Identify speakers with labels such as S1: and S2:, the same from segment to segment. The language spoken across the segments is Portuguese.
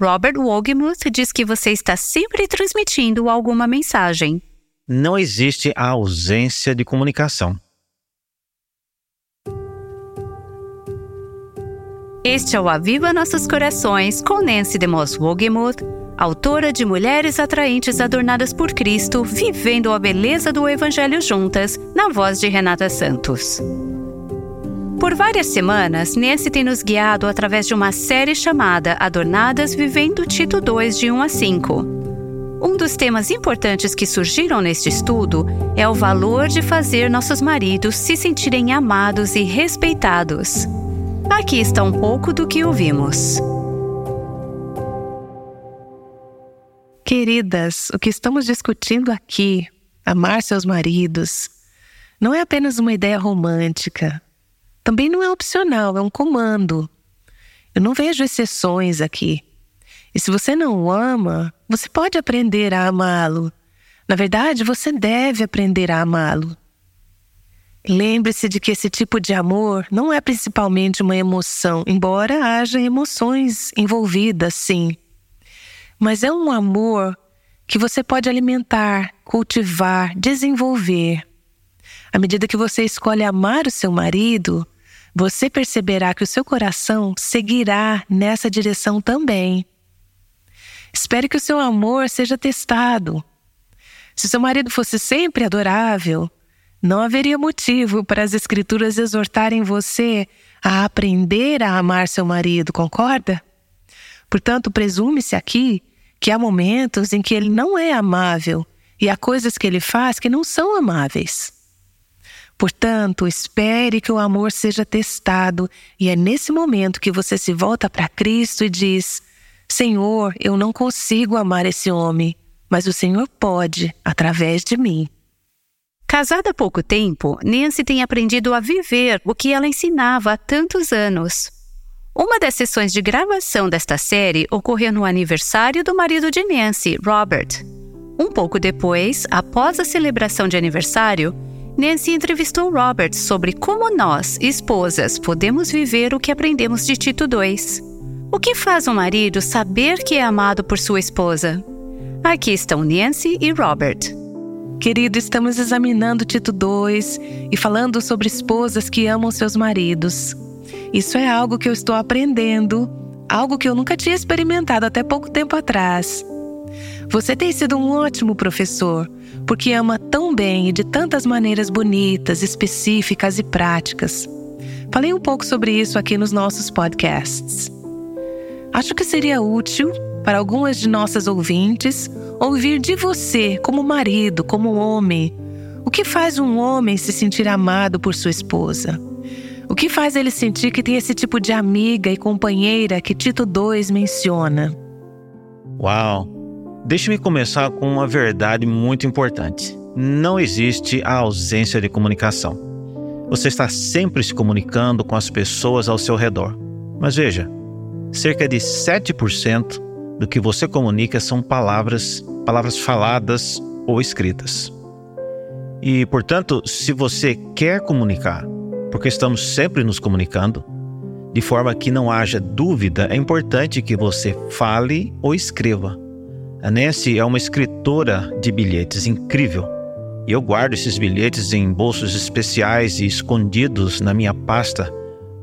S1: Robert Wogemuth diz que você está sempre transmitindo alguma mensagem.
S2: Não existe a ausência de comunicação.
S1: Este é o Aviva Nossos Corações com Nancy DeMoss Wogemuth, autora de Mulheres Atraentes Adornadas por Cristo, vivendo a beleza do Evangelho juntas, na voz de Renata Santos. Por várias semanas, Nancy tem nos guiado através de uma série chamada Adornadas Vivendo Tito 2 de 1 a 5. Um dos temas importantes que surgiram neste estudo é o valor de fazer nossos maridos se sentirem amados e respeitados. Aqui está um pouco do que ouvimos.
S3: Queridas, o que estamos discutindo aqui, amar seus maridos, não é apenas uma ideia romântica. Também não é opcional, é um comando. Eu não vejo exceções aqui. E se você não o ama, você pode aprender a amá-lo. Na verdade, você deve aprender a amá-lo. Lembre-se de que esse tipo de amor não é principalmente uma emoção, embora haja emoções envolvidas, sim. Mas é um amor que você pode alimentar, cultivar, desenvolver. À medida que você escolhe amar o seu marido, você perceberá que o seu coração seguirá nessa direção também. Espere que o seu amor seja testado. Se seu marido fosse sempre adorável, não haveria motivo para as Escrituras exortarem você a aprender a amar seu marido, concorda? Portanto, presume-se aqui que há momentos em que ele não é amável e há coisas que ele faz que não são amáveis. Portanto, espere que o amor seja testado e é nesse momento que você se volta para Cristo e diz: Senhor, eu não consigo amar esse homem, mas o Senhor pode através de mim.
S1: Casada há pouco tempo, Nancy tem aprendido a viver o que ela ensinava há tantos anos. Uma das sessões de gravação desta série ocorreu no aniversário do marido de Nancy, Robert. Um pouco depois, após a celebração de aniversário, Nancy entrevistou Robert sobre como nós, esposas, podemos viver o que aprendemos de Tito II. O que faz um marido saber que é amado por sua esposa? Aqui estão Nancy e Robert.
S3: Querido, estamos examinando Tito 2 e falando sobre esposas que amam seus maridos. Isso é algo que eu estou aprendendo, algo que eu nunca tinha experimentado até pouco tempo atrás. Você tem sido um ótimo professor, porque ama tão bem e de tantas maneiras bonitas, específicas e práticas. Falei um pouco sobre isso aqui nos nossos podcasts. Acho que seria útil para algumas de nossas ouvintes ouvir de você, como marido, como homem. O que faz um homem se sentir amado por sua esposa? O que faz ele sentir que tem esse tipo de amiga e companheira que Tito II menciona?
S2: Uau! Deixe-me começar com uma verdade muito importante. Não existe a ausência de comunicação. Você está sempre se comunicando com as pessoas ao seu redor. Mas veja, cerca de 7% do que você comunica são palavras, palavras faladas ou escritas. E, portanto, se você quer comunicar, porque estamos sempre nos comunicando, de forma que não haja dúvida, é importante que você fale ou escreva. A Nancy é uma escritora de bilhetes incrível. E eu guardo esses bilhetes em bolsos especiais e escondidos na minha pasta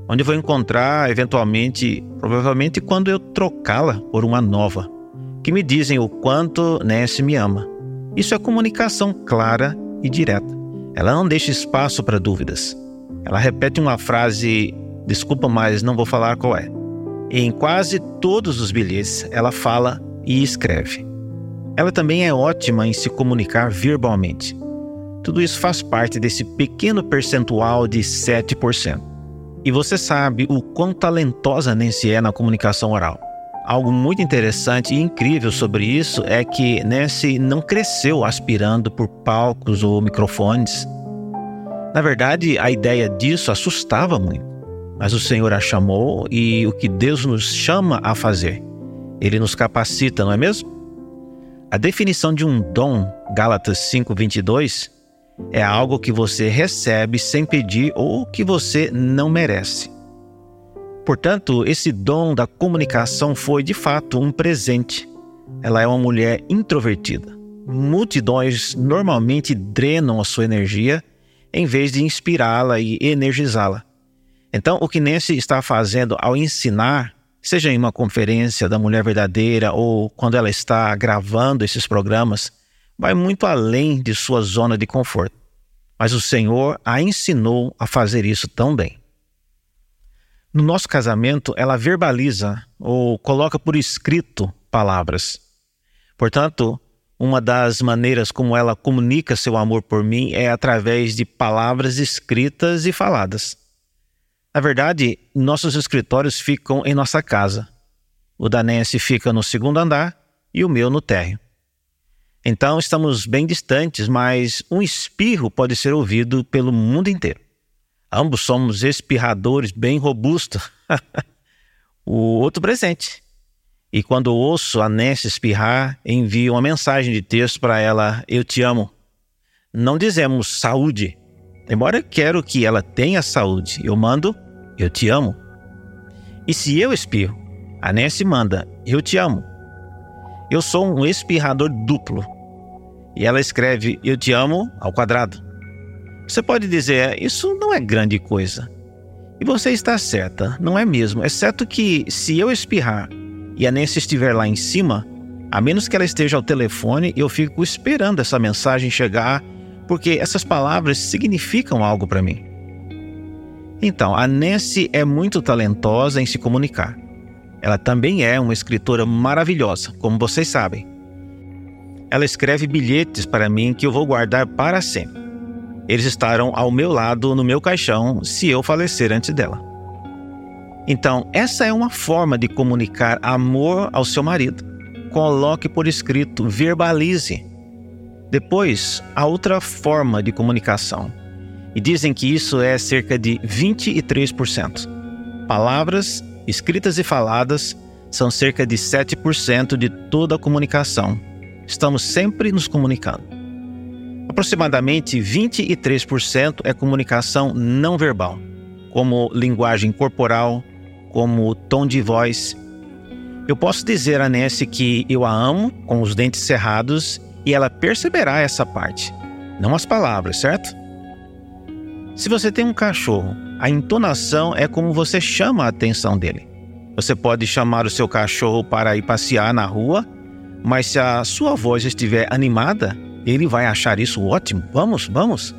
S2: onde vou encontrar eventualmente, provavelmente quando eu trocá-la por uma nova, que me dizem o quanto Nancy me ama. Isso é comunicação clara e direta. Ela não deixa espaço para dúvidas. Ela repete uma frase, desculpa, mas não vou falar qual é. Em quase todos os bilhetes, ela fala e escreve. Ela também é ótima em se comunicar verbalmente. Tudo isso faz parte desse pequeno percentual de 7%. E você sabe o quão talentosa Nancy é na comunicação oral. Algo muito interessante e incrível sobre isso é que Nancy não cresceu aspirando por palcos ou microfones. Na verdade, a ideia disso assustava muito. Mas o Senhor a chamou e o que Deus nos chama a fazer, Ele nos capacita, não é mesmo? A definição de um dom, Gálatas 5:22, é algo que você recebe sem pedir ou que você não merece. Portanto, esse dom da comunicação foi de fato um presente. Ela é uma mulher introvertida. Multidões normalmente drenam a sua energia em vez de inspirá-la e energizá-la. Então, o que Nancy está fazendo ao ensinar, seja em uma conferência da mulher verdadeira ou quando ela está gravando esses programas, vai muito além de sua zona de conforto. Mas o Senhor a ensinou a fazer isso tão bem. No nosso casamento, ela verbaliza ou coloca por escrito palavras. Portanto, uma das maneiras como ela comunica seu amor por mim é através de palavras escritas e faladas. Na verdade, nossos escritórios ficam em nossa casa. O da Nancy fica no segundo andar e o meu no térreo. Então estamos bem distantes, mas um espirro pode ser ouvido pelo mundo inteiro. Ambos somos espirradores bem robustos. o outro presente. E quando ouço a Nancy espirrar, envio uma mensagem de texto para ela: Eu te amo. Não dizemos saúde. Embora quero que ela tenha saúde, eu mando: Eu te amo. E se eu espirro, a Nancy manda: Eu te amo. Eu sou um espirrador duplo. E ela escreve: Eu te amo ao quadrado. Você pode dizer, isso não é grande coisa. E você está certa, não é mesmo, exceto que se eu espirrar e a Nancy estiver lá em cima, a menos que ela esteja ao telefone, eu fico esperando essa mensagem chegar, porque essas palavras significam algo para mim. Então, a Nancy é muito talentosa em se comunicar. Ela também é uma escritora maravilhosa, como vocês sabem. Ela escreve bilhetes para mim que eu vou guardar para sempre. Eles estarão ao meu lado no meu caixão se eu falecer antes dela. Então, essa é uma forma de comunicar amor ao seu marido. Coloque por escrito, verbalize. Depois, a outra forma de comunicação. E dizem que isso é cerca de 23%. Palavras, escritas e faladas, são cerca de 7% de toda a comunicação. Estamos sempre nos comunicando. Aproximadamente 23% é comunicação não verbal, como linguagem corporal, como tom de voz. Eu posso dizer a Nancy que eu a amo com os dentes cerrados e ela perceberá essa parte, não as palavras, certo? Se você tem um cachorro, a entonação é como você chama a atenção dele. Você pode chamar o seu cachorro para ir passear na rua, mas se a sua voz estiver animada, ele vai achar isso ótimo. Vamos, vamos.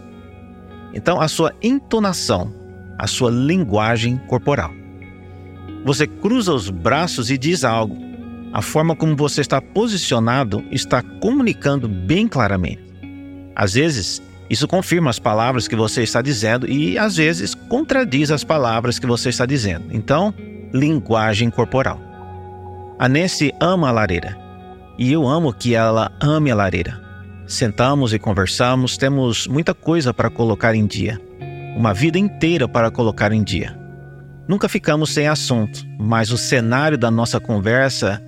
S2: Então, a sua entonação, a sua linguagem corporal. Você cruza os braços e diz algo. A forma como você está posicionado está comunicando bem claramente. Às vezes, isso confirma as palavras que você está dizendo e às vezes contradiz as palavras que você está dizendo. Então, linguagem corporal. A Nancy ama a lareira e eu amo que ela ame a lareira. Sentamos e conversamos, temos muita coisa para colocar em dia, uma vida inteira para colocar em dia. Nunca ficamos sem assunto, mas o cenário da nossa conversa,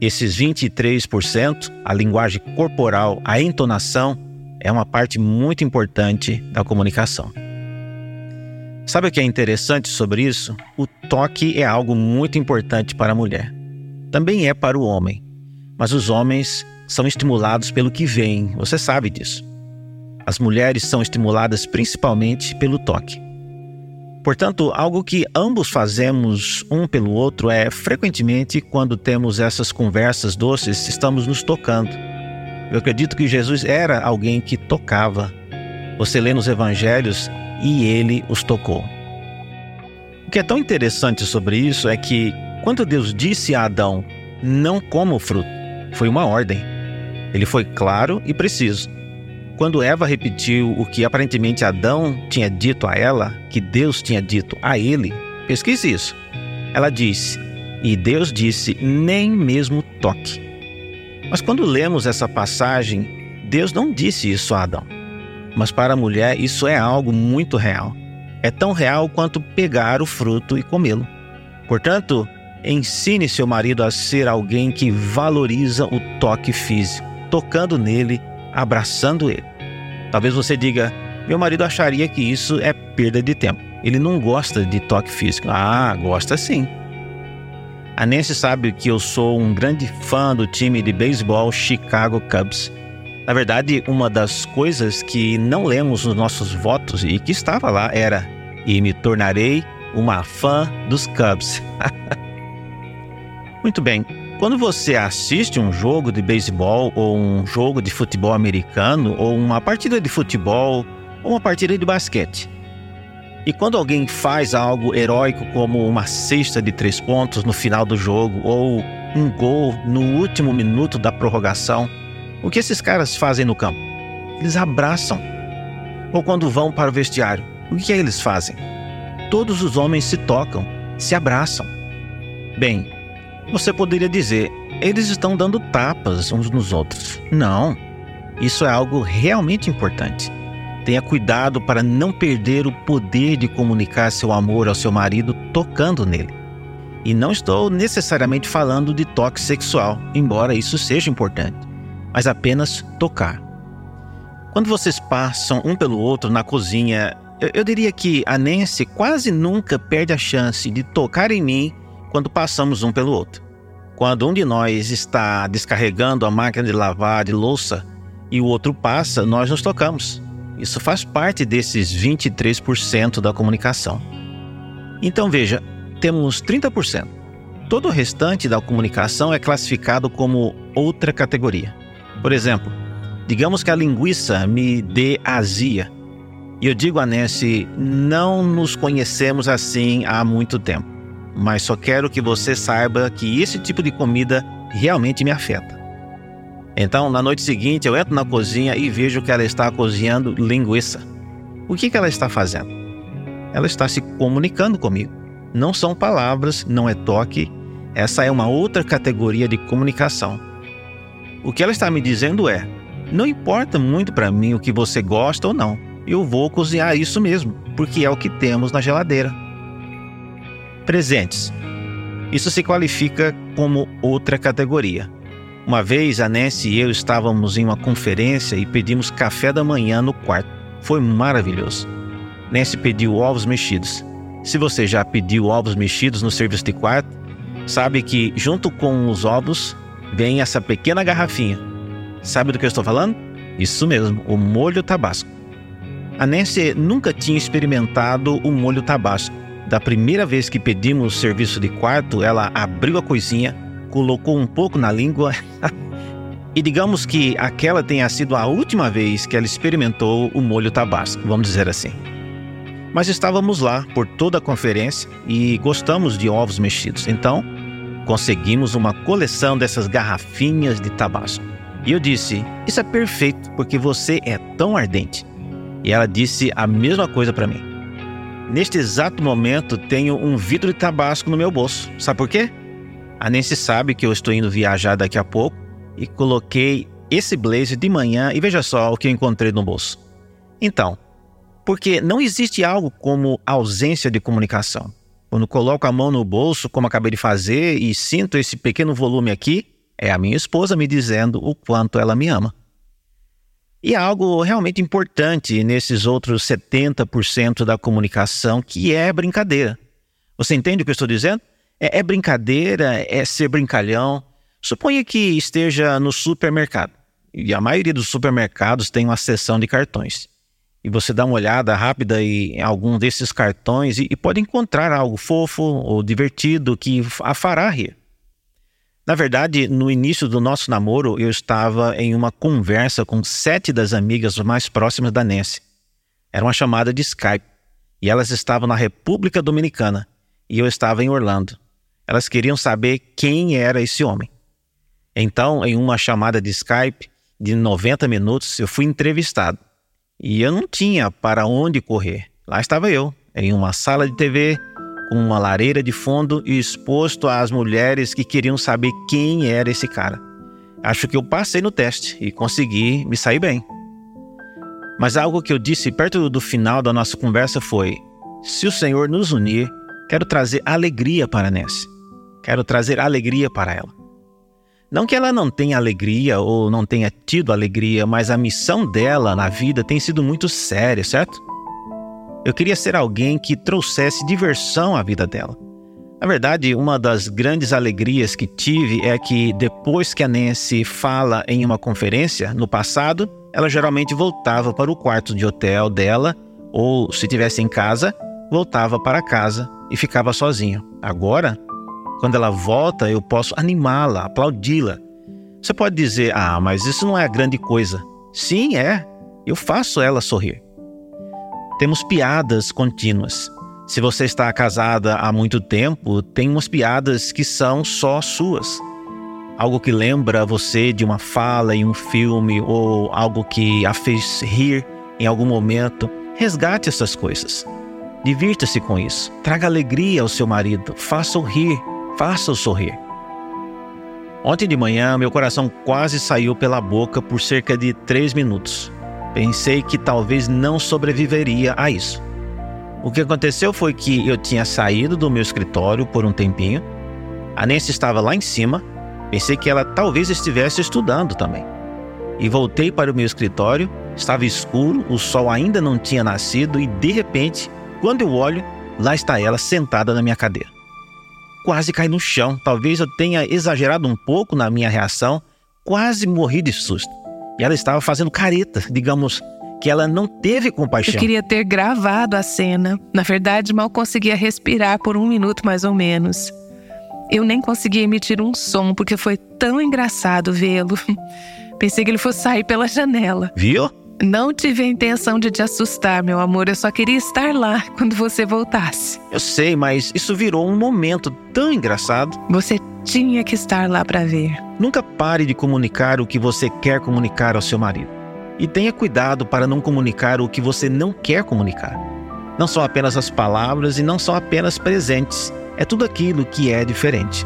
S2: esses 23%, a linguagem corporal, a entonação, é uma parte muito importante da comunicação. Sabe o que é interessante sobre isso? O toque é algo muito importante para a mulher. Também é para o homem, mas os homens são estimulados pelo que vem, você sabe disso. As mulheres são estimuladas principalmente pelo toque. Portanto, algo que ambos fazemos um pelo outro é frequentemente quando temos essas conversas doces, estamos nos tocando. Eu acredito que Jesus era alguém que tocava. Você lê nos evangelhos e ele os tocou. O que é tão interessante sobre isso é que quando Deus disse a Adão: "Não coma o fruto", foi uma ordem. Ele foi claro e preciso. Quando Eva repetiu o que aparentemente Adão tinha dito a ela, que Deus tinha dito a ele, pesquise isso. Ela disse: E Deus disse, nem mesmo toque. Mas quando lemos essa passagem, Deus não disse isso a Adão. Mas para a mulher, isso é algo muito real. É tão real quanto pegar o fruto e comê-lo. Portanto, ensine seu marido a ser alguém que valoriza o toque físico tocando nele, abraçando ele. Talvez você diga: meu marido acharia que isso é perda de tempo. ele não gosta de toque físico. Ah, gosta sim. A Nancy sabe que eu sou um grande fã do time de beisebol Chicago Cubs. Na verdade, uma das coisas que não lemos nos nossos votos e que estava lá era: e me tornarei uma fã dos Cubs. Muito bem. Quando você assiste um jogo de beisebol ou um jogo de futebol americano ou uma partida de futebol ou uma partida de basquete, e quando alguém faz algo heróico como uma cesta de três pontos no final do jogo ou um gol no último minuto da prorrogação, o que esses caras fazem no campo? Eles abraçam. Ou quando vão para o vestiário, o que, eles fazem? Todos os homens se tocam, se abraçam. Bem, você poderia dizer, eles estão dando tapas uns nos outros. Não, isso é algo realmente importante. Tenha cuidado para não perder o poder de comunicar seu amor ao seu marido tocando nele. E não estou necessariamente falando de toque sexual, embora isso seja importante, mas apenas tocar. Quando vocês passam um pelo outro na cozinha, eu, eu diria que a Nancy quase nunca perde a chance de tocar em mim quando passamos um pelo outro. Quando um de nós está descarregando a máquina de lavar de louça e o outro passa, nós nos tocamos. Isso faz parte desses 23% da comunicação. Então veja, temos 30%. Todo o restante da comunicação é classificado como outra categoria. Por exemplo, digamos que a linguiça me dê azia. E eu digo a Nancy, não nos conhecemos assim há muito tempo, mas só quero que você saiba que esse tipo de comida realmente me afeta. Então, na noite seguinte, eu entro na cozinha e vejo que ela está cozinhando linguiça. O que, que ela está fazendo? Ela está se comunicando comigo. Não são palavras, não é toque. Essa é uma outra categoria de comunicação. O que ela está me dizendo é: não importa muito para mim o que você gosta ou não, eu vou cozinhar isso mesmo, porque é o que temos na geladeira. Presentes. Isso se qualifica como outra categoria. Uma vez a Nancy e eu estávamos em uma conferência e pedimos café da manhã no quarto. Foi maravilhoso. Nancy pediu ovos mexidos. Se você já pediu ovos mexidos no serviço de quarto, sabe que junto com os ovos vem essa pequena garrafinha. Sabe do que eu estou falando? Isso mesmo, o molho tabasco. A Nancy nunca tinha experimentado o molho tabasco. Da primeira vez que pedimos o serviço de quarto, ela abriu a coisinha, colocou um pouco na língua. e digamos que aquela tenha sido a última vez que ela experimentou o molho tabasco, vamos dizer assim. Mas estávamos lá por toda a conferência e gostamos de ovos mexidos, então conseguimos uma coleção dessas garrafinhas de tabasco. E eu disse: Isso é perfeito, porque você é tão ardente. E ela disse a mesma coisa para mim. Neste exato momento, tenho um vidro de tabasco no meu bolso. Sabe por quê? A Nancy sabe que eu estou indo viajar daqui a pouco e coloquei esse blazer de manhã e veja só o que eu encontrei no bolso. Então, porque não existe algo como ausência de comunicação. Quando coloco a mão no bolso, como acabei de fazer, e sinto esse pequeno volume aqui, é a minha esposa me dizendo o quanto ela me ama. E há algo realmente importante nesses outros 70% da comunicação que é brincadeira. Você entende o que eu estou dizendo? É, é brincadeira, é ser brincalhão. Suponha que esteja no supermercado. E a maioria dos supermercados tem uma seção de cartões. E você dá uma olhada rápida em algum desses cartões e, e pode encontrar algo fofo ou divertido que a fará rir. Na verdade, no início do nosso namoro, eu estava em uma conversa com sete das amigas mais próximas da Nancy. Era uma chamada de Skype e elas estavam na República Dominicana e eu estava em Orlando. Elas queriam saber quem era esse homem. Então, em uma chamada de Skype de 90 minutos, eu fui entrevistado. E eu não tinha para onde correr. Lá estava eu, em uma sala de TV, com uma lareira de fundo e exposto às mulheres que queriam saber quem era esse cara. Acho que eu passei no teste e consegui me sair bem. Mas algo que eu disse perto do final da nossa conversa foi: se o Senhor nos unir, quero trazer alegria para Ness. Quero trazer alegria para ela. Não que ela não tenha alegria ou não tenha tido alegria, mas a missão dela na vida tem sido muito séria, certo? Eu queria ser alguém que trouxesse diversão à vida dela. Na verdade, uma das grandes alegrias que tive é que depois que a Nancy fala em uma conferência, no passado, ela geralmente voltava para o quarto de hotel dela, ou se estivesse em casa, voltava para casa e ficava sozinha. Agora, quando ela volta, eu posso animá-la, aplaudi-la. Você pode dizer: "Ah, mas isso não é a grande coisa". Sim, é. Eu faço ela sorrir. Temos piadas contínuas. Se você está casada há muito tempo, tem umas piadas que são só suas. Algo que lembra você de uma fala em um filme ou algo que a fez rir em algum momento. Resgate essas coisas. Divirta-se com isso. Traga alegria ao seu marido. Faça-o rir. Faça-o sorrir. Ontem de manhã, meu coração quase saiu pela boca por cerca de três minutos. Pensei que talvez não sobreviveria a isso. O que aconteceu foi que eu tinha saído do meu escritório por um tempinho. A Nancy estava lá em cima. Pensei que ela talvez estivesse estudando também. E voltei para o meu escritório. Estava escuro, o sol ainda não tinha nascido e de repente, quando eu olho, lá está ela sentada na minha cadeira. Quase caí no chão. Talvez eu tenha exagerado um pouco na minha reação. Quase morri de susto. E ela estava fazendo careta, digamos que ela não teve compaixão.
S3: Eu queria ter gravado a cena. Na verdade, mal conseguia respirar por um minuto mais ou menos. Eu nem conseguia emitir um som porque foi tão engraçado vê-lo. Pensei que ele fosse sair pela janela.
S2: Viu?
S3: Não tive a intenção de te assustar, meu amor. Eu só queria estar lá quando você voltasse.
S2: Eu sei, mas isso virou um momento tão engraçado.
S3: Você tinha que estar lá para ver.
S2: Nunca pare de comunicar o que você quer comunicar ao seu marido. E tenha cuidado para não comunicar o que você não quer comunicar. Não são apenas as palavras e não são apenas presentes. É tudo aquilo que é diferente.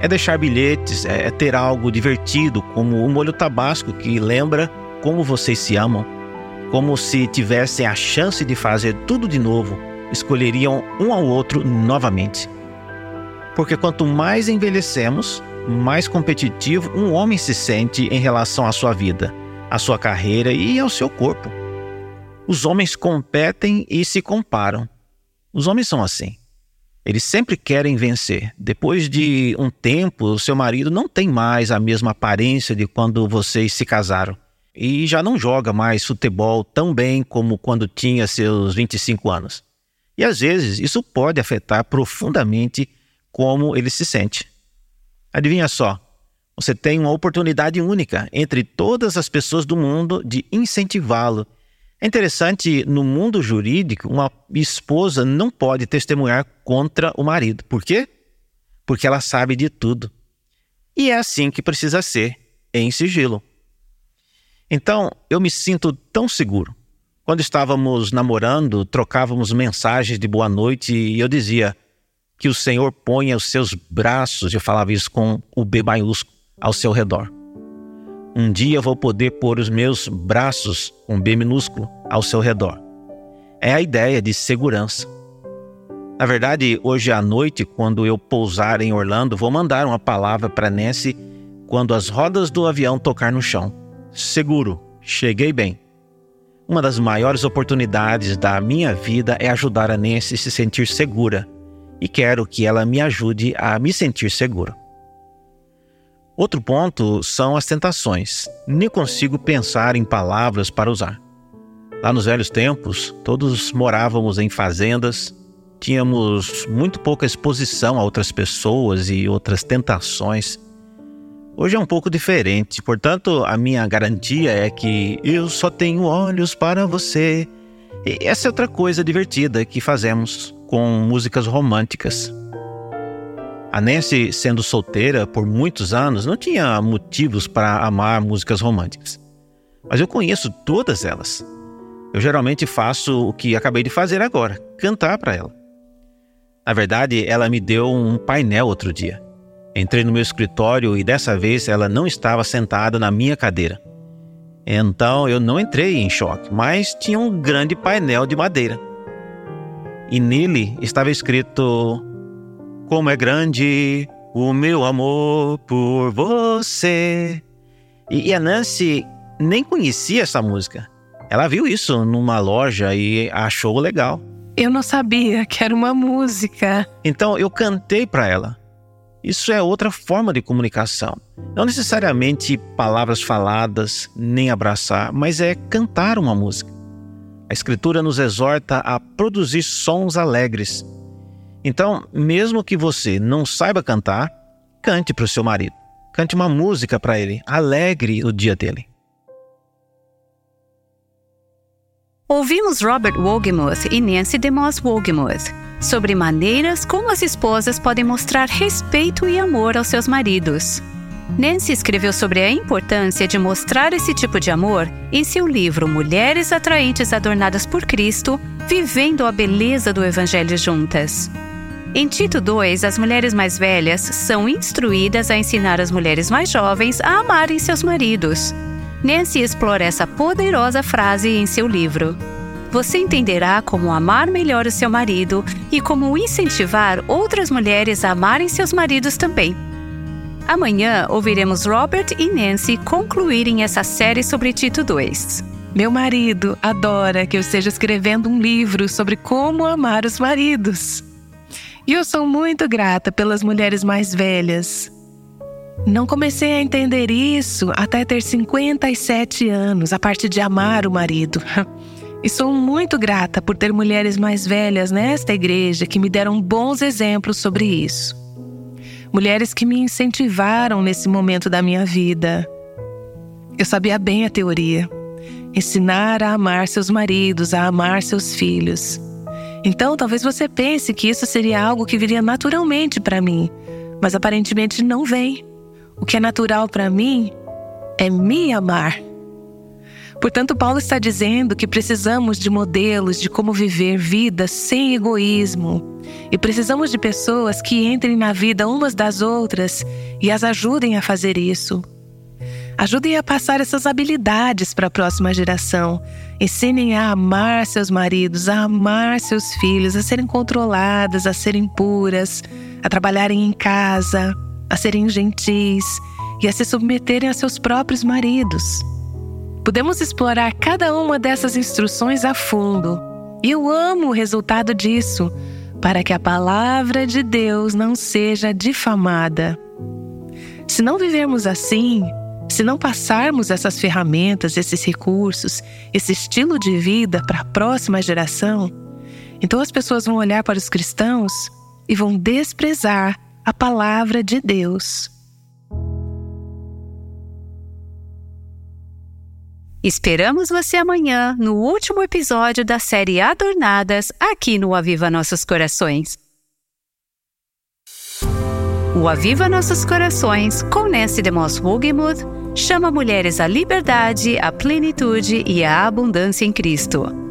S2: É deixar bilhetes, é ter algo divertido, como o molho tabasco que lembra como vocês se amam, como se tivessem a chance de fazer tudo de novo, escolheriam um ao outro novamente. Porque quanto mais envelhecemos, mais competitivo um homem se sente em relação à sua vida, à sua carreira e ao seu corpo. Os homens competem e se comparam. Os homens são assim. Eles sempre querem vencer. Depois de um tempo, o seu marido não tem mais a mesma aparência de quando vocês se casaram e já não joga mais futebol tão bem como quando tinha seus 25 anos. E às vezes isso pode afetar profundamente como ele se sente. Adivinha só, você tem uma oportunidade única entre todas as pessoas do mundo de incentivá-lo. É interessante, no mundo jurídico, uma esposa não pode testemunhar contra o marido. Por quê? Porque ela sabe de tudo. E é assim que precisa ser, em sigilo. Então, eu me sinto tão seguro. Quando estávamos namorando, trocávamos mensagens de boa noite e eu dizia que o Senhor ponha os seus braços, eu falava isso com o B maiúsculo, ao seu redor. Um dia vou poder pôr os meus braços, com B minúsculo, ao seu redor. É a ideia de segurança. Na verdade, hoje à noite, quando eu pousar em Orlando, vou mandar uma palavra para Nancy quando as rodas do avião tocar no chão seguro, cheguei bem. Uma das maiores oportunidades da minha vida é ajudar a Nancy a se sentir segura e quero que ela me ajude a me sentir segura. Outro ponto são as tentações. Nem consigo pensar em palavras para usar. Lá nos velhos tempos, todos morávamos em fazendas, tínhamos muito pouca exposição a outras pessoas e outras tentações. Hoje é um pouco diferente, portanto, a minha garantia é que eu só tenho olhos para você. E essa é outra coisa divertida que fazemos com músicas românticas. A Nancy, sendo solteira por muitos anos, não tinha motivos para amar músicas românticas. Mas eu conheço todas elas. Eu geralmente faço o que acabei de fazer agora: cantar para ela. Na verdade, ela me deu um painel outro dia. Entrei no meu escritório e dessa vez ela não estava sentada na minha cadeira. Então eu não entrei em choque, mas tinha um grande painel de madeira. E nele estava escrito: Como é grande o meu amor por você. E a Nancy nem conhecia essa música. Ela viu isso numa loja e achou legal.
S3: Eu não sabia que era uma música.
S2: Então eu cantei para ela. Isso é outra forma de comunicação. Não necessariamente palavras faladas, nem abraçar, mas é cantar uma música. A Escritura nos exorta a produzir sons alegres. Então, mesmo que você não saiba cantar, cante para o seu marido. Cante uma música para ele, alegre o dia dele.
S1: Ouvimos Robert Wogemuth e Nancy DeMoss Wogemuth sobre maneiras como as esposas podem mostrar respeito e amor aos seus maridos. Nancy escreveu sobre a importância de mostrar esse tipo de amor em seu livro Mulheres Atraentes Adornadas por Cristo Vivendo a Beleza do Evangelho Juntas. Em Tito 2, as mulheres mais velhas são instruídas a ensinar as mulheres mais jovens a amarem seus maridos. Nancy explora essa poderosa frase em seu livro. Você entenderá como amar melhor o seu marido e como incentivar outras mulheres a amarem seus maridos também. Amanhã ouviremos Robert e Nancy concluírem essa série sobre Tito 2.
S3: Meu marido adora que eu esteja escrevendo um livro sobre como amar os maridos. E eu sou muito grata pelas mulheres mais velhas, não comecei a entender isso até ter 57 anos, a parte de amar o marido. E sou muito grata por ter mulheres mais velhas nesta igreja que me deram bons exemplos sobre isso. Mulheres que me incentivaram nesse momento da minha vida. Eu sabia bem a teoria. Ensinar a amar seus maridos, a amar seus filhos. Então, talvez você pense que isso seria algo que viria naturalmente para mim, mas aparentemente não vem. O que é natural para mim é me amar. Portanto, Paulo está dizendo que precisamos de modelos de como viver vidas sem egoísmo. E precisamos de pessoas que entrem na vida umas das outras e as ajudem a fazer isso. Ajudem a passar essas habilidades para a próxima geração. Ensinem a amar seus maridos, a amar seus filhos, a serem controladas, a serem puras, a trabalharem em casa, a serem gentis e a se submeterem a seus próprios maridos. Podemos explorar cada uma dessas instruções a fundo. E eu amo o resultado disso, para que a palavra de Deus não seja difamada. Se não vivermos assim, se não passarmos essas ferramentas, esses recursos, esse estilo de vida para a próxima geração, então as pessoas vão olhar para os cristãos e vão desprezar a palavra de Deus.
S1: Esperamos você amanhã no último episódio da série Adornadas aqui no Aviva Nossos Corações. O Aviva Nossos Corações, com Nancy DeMoss Wogemuth, chama mulheres à liberdade, à plenitude e à abundância em Cristo.